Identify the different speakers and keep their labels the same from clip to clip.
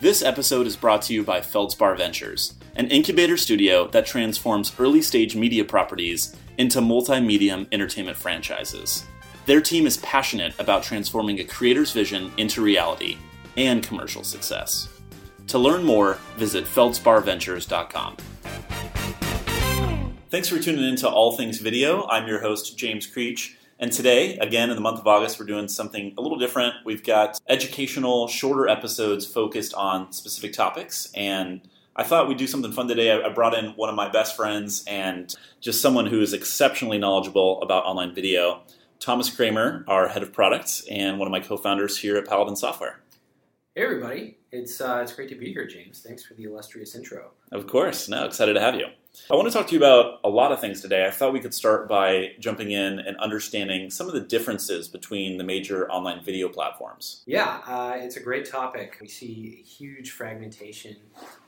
Speaker 1: This episode is brought to you by Feldspar Ventures, an incubator studio that transforms early stage media properties into multimedia entertainment franchises. Their team is passionate about transforming a creator's vision into reality and commercial success. To learn more, visit feldsparventures.com. Thanks for tuning in to All Things Video. I'm your host, James Creech. And today, again, in the month of August, we're doing something a little different. We've got educational, shorter episodes focused on specific topics. And I thought we'd do something fun today. I brought in one of my best friends and just someone who is exceptionally knowledgeable about online video. Thomas Kramer, our head of products, and one of my co founders here at Paladin Software.
Speaker 2: Hey, everybody. It's, uh, it's great to be here, James. Thanks for the illustrious intro.
Speaker 1: Of course. No, excited to have you. I want to talk to you about a lot of things today. I thought we could start by jumping in and understanding some of the differences between the major online video platforms.
Speaker 2: Yeah, uh, it's a great topic. We see huge fragmentation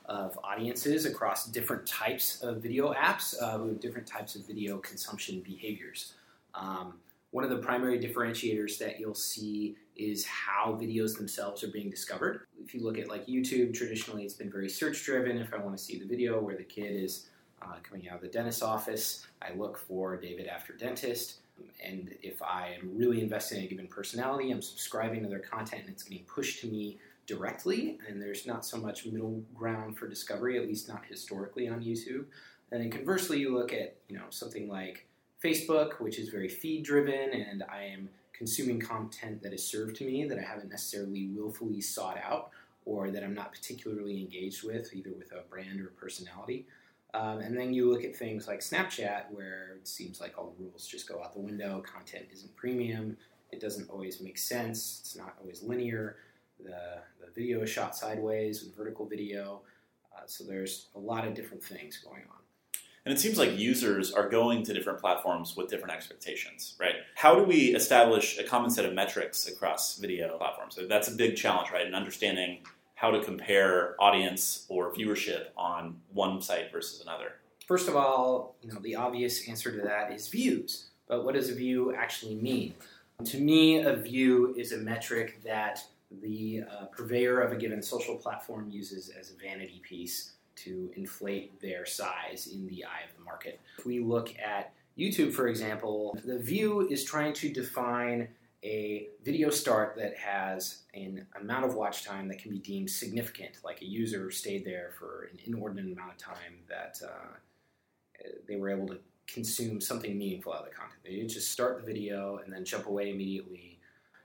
Speaker 2: of audiences across different types of video apps uh, with different types of video consumption behaviors. Um, one of the primary differentiators that you'll see is how videos themselves are being discovered. If you look at like YouTube, traditionally it's been very search driven. If I want to see the video where the kid is uh, coming out of the dentist's office, I look for David After Dentist. And if I am really invested in a given personality, I'm subscribing to their content and it's getting pushed to me directly. And there's not so much middle ground for discovery, at least not historically on YouTube. And then conversely, you look at you know something like Facebook, which is very feed driven, and I am consuming content that is served to me that I haven't necessarily willfully sought out or that I'm not particularly engaged with, either with a brand or a personality. Um, and then you look at things like Snapchat, where it seems like all the rules just go out the window. Content isn't premium. It doesn't always make sense. It's not always linear. The, the video is shot sideways with vertical video. Uh, so there's a lot of different things going on.
Speaker 1: And it seems like users are going to different platforms with different expectations, right? How do we establish a common set of metrics across video platforms? So that's a big challenge, right? In understanding how to compare audience or viewership on one site versus another.
Speaker 2: First of all, you know, the obvious answer to that is views. But what does a view actually mean? To me, a view is a metric that the uh, purveyor of a given social platform uses as a vanity piece to inflate their size in the eye of the market. If we look at YouTube, for example, the view is trying to define a video start that has an amount of watch time that can be deemed significant, like a user stayed there for an inordinate amount of time that uh, they were able to consume something meaningful out of the content. They didn't just start the video and then jump away immediately.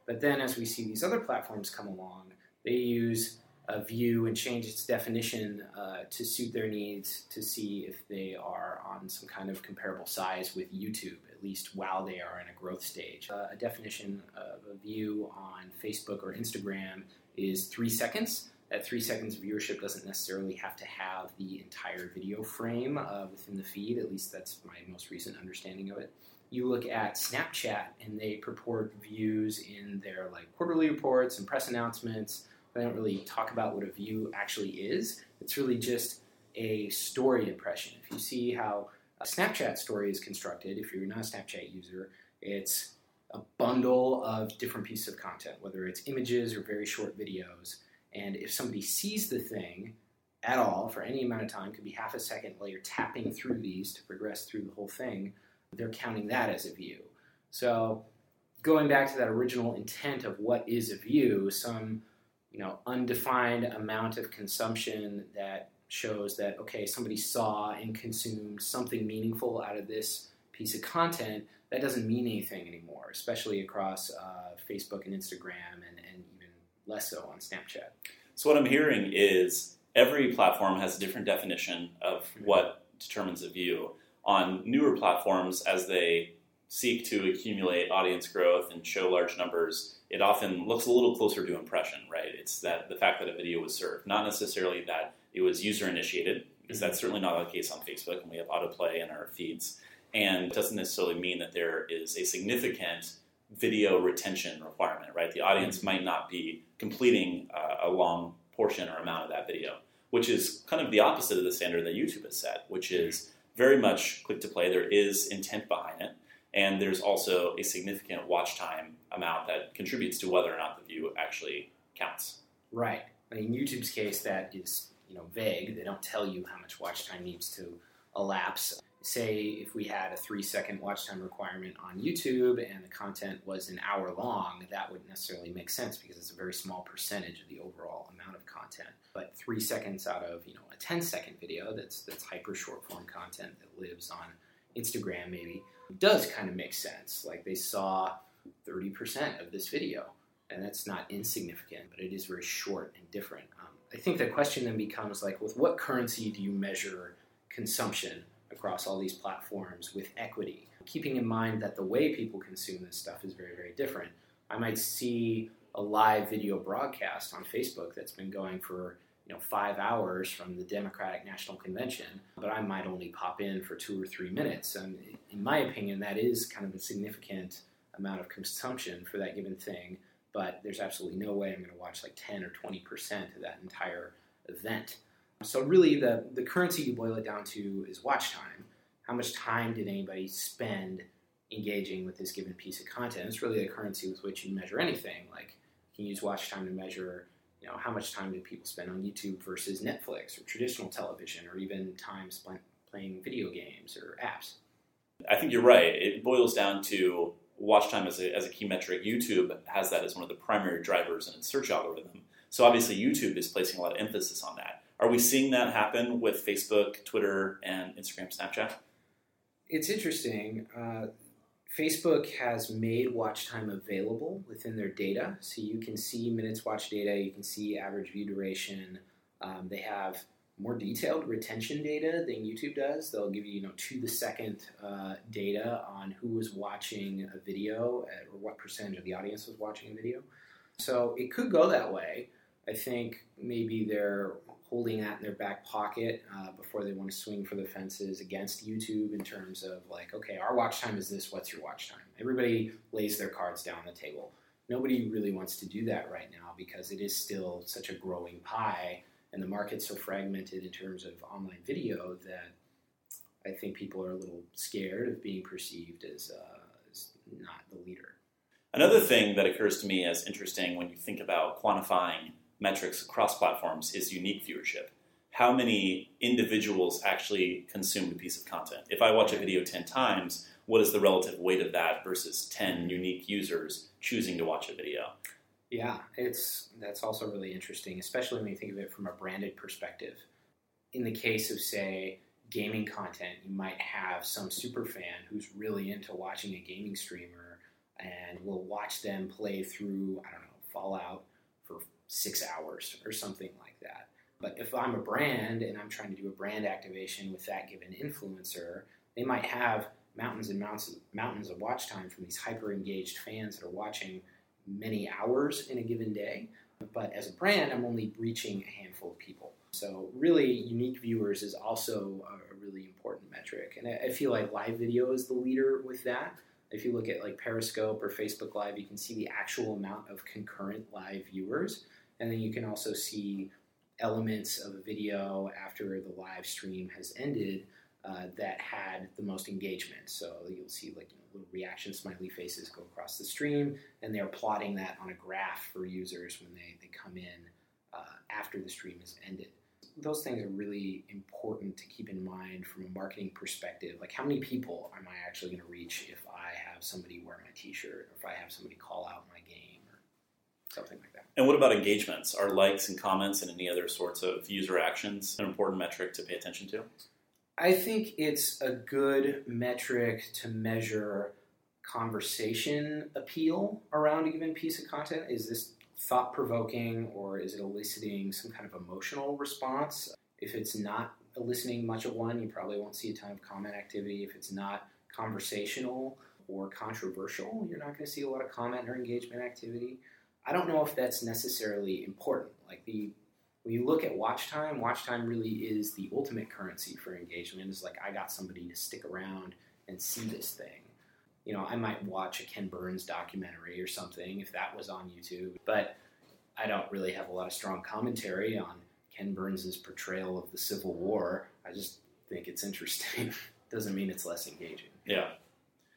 Speaker 2: But then, as we see these other platforms come along, they use a view and change its definition uh, to suit their needs to see if they are on some kind of comparable size with YouTube, at least while they are in a growth stage. Uh, a definition of a view on Facebook or Instagram is three seconds. That three seconds viewership doesn't necessarily have to have the entire video frame uh, within the feed, at least that's my most recent understanding of it you look at Snapchat and they purport views in their like quarterly reports and press announcements they don't really talk about what a view actually is. It's really just a story impression. If you see how a Snapchat story is constructed, if you're not a Snapchat user, it's a bundle of different pieces of content, whether it's images or very short videos. And if somebody sees the thing at all for any amount of time, could be half a second while you're tapping through these to progress through the whole thing, they're counting that as a view. So going back to that original intent of what is a view, some you know undefined amount of consumption that shows that okay somebody saw and consumed something meaningful out of this piece of content that doesn't mean anything anymore especially across uh, facebook and instagram and, and even less so on snapchat
Speaker 1: so what i'm hearing is every platform has a different definition of mm-hmm. what determines a view on newer platforms as they seek to accumulate audience growth and show large numbers it often looks a little closer to impression, right? It's that the fact that a video was served, not necessarily that it was user initiated, because that's certainly not the case on Facebook, and we have autoplay in our feeds. And it doesn't necessarily mean that there is a significant video retention requirement, right? The audience might not be completing uh, a long portion or amount of that video, which is kind of the opposite of the standard that YouTube has set, which is very much click to play. There is intent behind it and there's also a significant watch time amount that contributes to whether or not the view actually counts.
Speaker 2: Right. In YouTube's case, that is you know vague. They don't tell you how much watch time needs to elapse. Say if we had a three second watch time requirement on YouTube and the content was an hour long, that wouldn't necessarily make sense because it's a very small percentage of the overall amount of content. But three seconds out of you know a 10 second video that's that's hyper short form content that lives on Instagram maybe does kind of make sense. Like they saw 30% of this video, and that's not insignificant, but it is very short and different. Um, I think the question then becomes like, with what currency do you measure consumption across all these platforms with equity? Keeping in mind that the way people consume this stuff is very, very different. I might see a live video broadcast on Facebook that's been going for you know five hours from the Democratic National Convention, but I might only pop in for two or three minutes. And in my opinion, that is kind of a significant amount of consumption for that given thing. But there's absolutely no way I'm going to watch like 10 or 20 percent of that entire event. So really, the the currency you boil it down to is watch time. How much time did anybody spend engaging with this given piece of content? It's really the currency with which you measure anything. Like you can use watch time to measure you know, how much time do people spend on YouTube versus Netflix or traditional television or even time spent playing video games or apps?
Speaker 1: I think you're right. It boils down to watch time as a, as a key metric. YouTube has that as one of the primary drivers in its search algorithm. So obviously, YouTube is placing a lot of emphasis on that. Are we seeing that happen with Facebook, Twitter, and Instagram, Snapchat?
Speaker 2: It's interesting. Uh, Facebook has made watch time available within their data, so you can see minutes watch data, you can see average view duration. Um, they have more detailed retention data than YouTube does. They'll give you, you know, to the second uh, data on who was watching a video or what percentage of the audience was watching a video. So it could go that way. I think maybe they're holding that in their back pocket uh, before they want to swing for the fences against YouTube in terms of like, okay, our watch time is this. What's your watch time? Everybody lays their cards down on the table. Nobody really wants to do that right now because it is still such a growing pie, and the market's so fragmented in terms of online video that I think people are a little scared of being perceived as, uh, as not the leader.
Speaker 1: Another thing that occurs to me as interesting when you think about quantifying metrics across platforms is unique viewership. How many individuals actually consumed a piece of content? If I watch a video 10 times, what is the relative weight of that versus 10 unique users choosing to watch a video?
Speaker 2: Yeah, it's that's also really interesting, especially when you think of it from a branded perspective. In the case of say gaming content, you might have some super fan who's really into watching a gaming streamer and will watch them play through, I don't know, Fallout for six hours or something like that. But if I'm a brand and I'm trying to do a brand activation with that given influencer, they might have mountains and mountains, mountains of watch time from these hyper engaged fans that are watching many hours in a given day. But as a brand, I'm only reaching a handful of people. So, really, unique viewers is also a really important metric. And I feel like live video is the leader with that. If you look at like Periscope or Facebook Live, you can see the actual amount of concurrent live viewers. And then you can also see elements of a video after the live stream has ended uh, that had the most engagement. So you'll see like you know, little reaction smiley faces go across the stream, and they're plotting that on a graph for users when they, they come in uh, after the stream has ended. Those things are really important to keep in mind from a marketing perspective. Like, how many people am I actually going to reach if I have somebody wear my t shirt, or if I have somebody call out my game, or something like that?
Speaker 1: And what about engagements? Are likes and comments and any other sorts of user actions an important metric to pay attention to?
Speaker 2: I think it's a good metric to measure conversation appeal around a given piece of content. Is this thought provoking or is it eliciting some kind of emotional response? If it's not eliciting much of one, you probably won't see a ton of comment activity. If it's not conversational or controversial, you're not going to see a lot of comment or engagement activity. I don't know if that's necessarily important. Like the when you look at watch time, watch time really is the ultimate currency for engagement. It's like I got somebody to stick around and see this thing. You know, I might watch a Ken Burns documentary or something if that was on YouTube, but I don't really have a lot of strong commentary on Ken Burns' portrayal of the Civil War. I just think it's interesting. Doesn't mean it's less engaging.
Speaker 1: Yeah.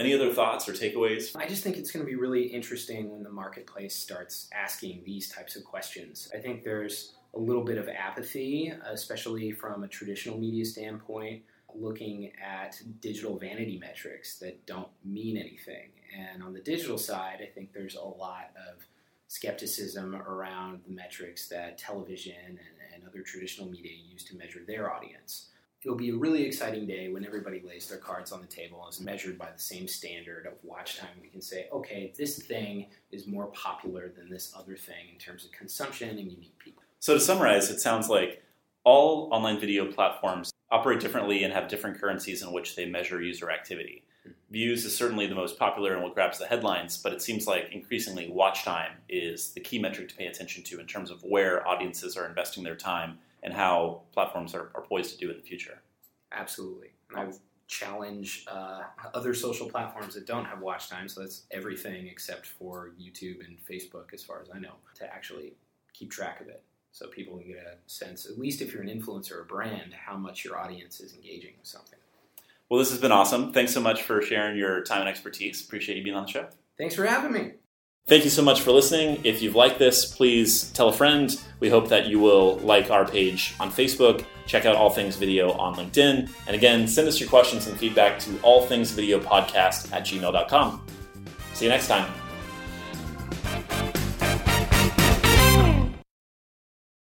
Speaker 1: Any other thoughts or takeaways?
Speaker 2: I just think it's going to be really interesting when the marketplace starts asking these types of questions. I think there's a little bit of apathy, especially from a traditional media standpoint, looking at digital vanity metrics that don't mean anything. And on the digital side, I think there's a lot of skepticism around the metrics that television and, and other traditional media use to measure their audience. It'll be a really exciting day when everybody lays their cards on the table and is measured by the same standard of watch time. We can say, okay, this thing is more popular than this other thing in terms of consumption and unique people.
Speaker 1: So, to summarize, it sounds like all online video platforms operate differently and have different currencies in which they measure user activity. Mm-hmm. Views is certainly the most popular and what grabs the headlines, but it seems like increasingly watch time is the key metric to pay attention to in terms of where audiences are investing their time and how platforms are, are poised to do in the future.
Speaker 2: Absolutely. And I challenge uh, other social platforms that don't have watch time, so that's everything except for YouTube and Facebook, as far as I know, to actually keep track of it so people can get a sense, at least if you're an influencer or brand, how much your audience is engaging with something.
Speaker 1: Well, this has been awesome. Thanks so much for sharing your time and expertise. Appreciate you being on the show.
Speaker 2: Thanks for having me.
Speaker 1: Thank you so much for listening. If you've liked this, please tell a friend. We hope that you will like our page on Facebook, check out All Things Video on LinkedIn, and again, send us your questions and feedback to allthingsvideopodcast at gmail.com. See you next time.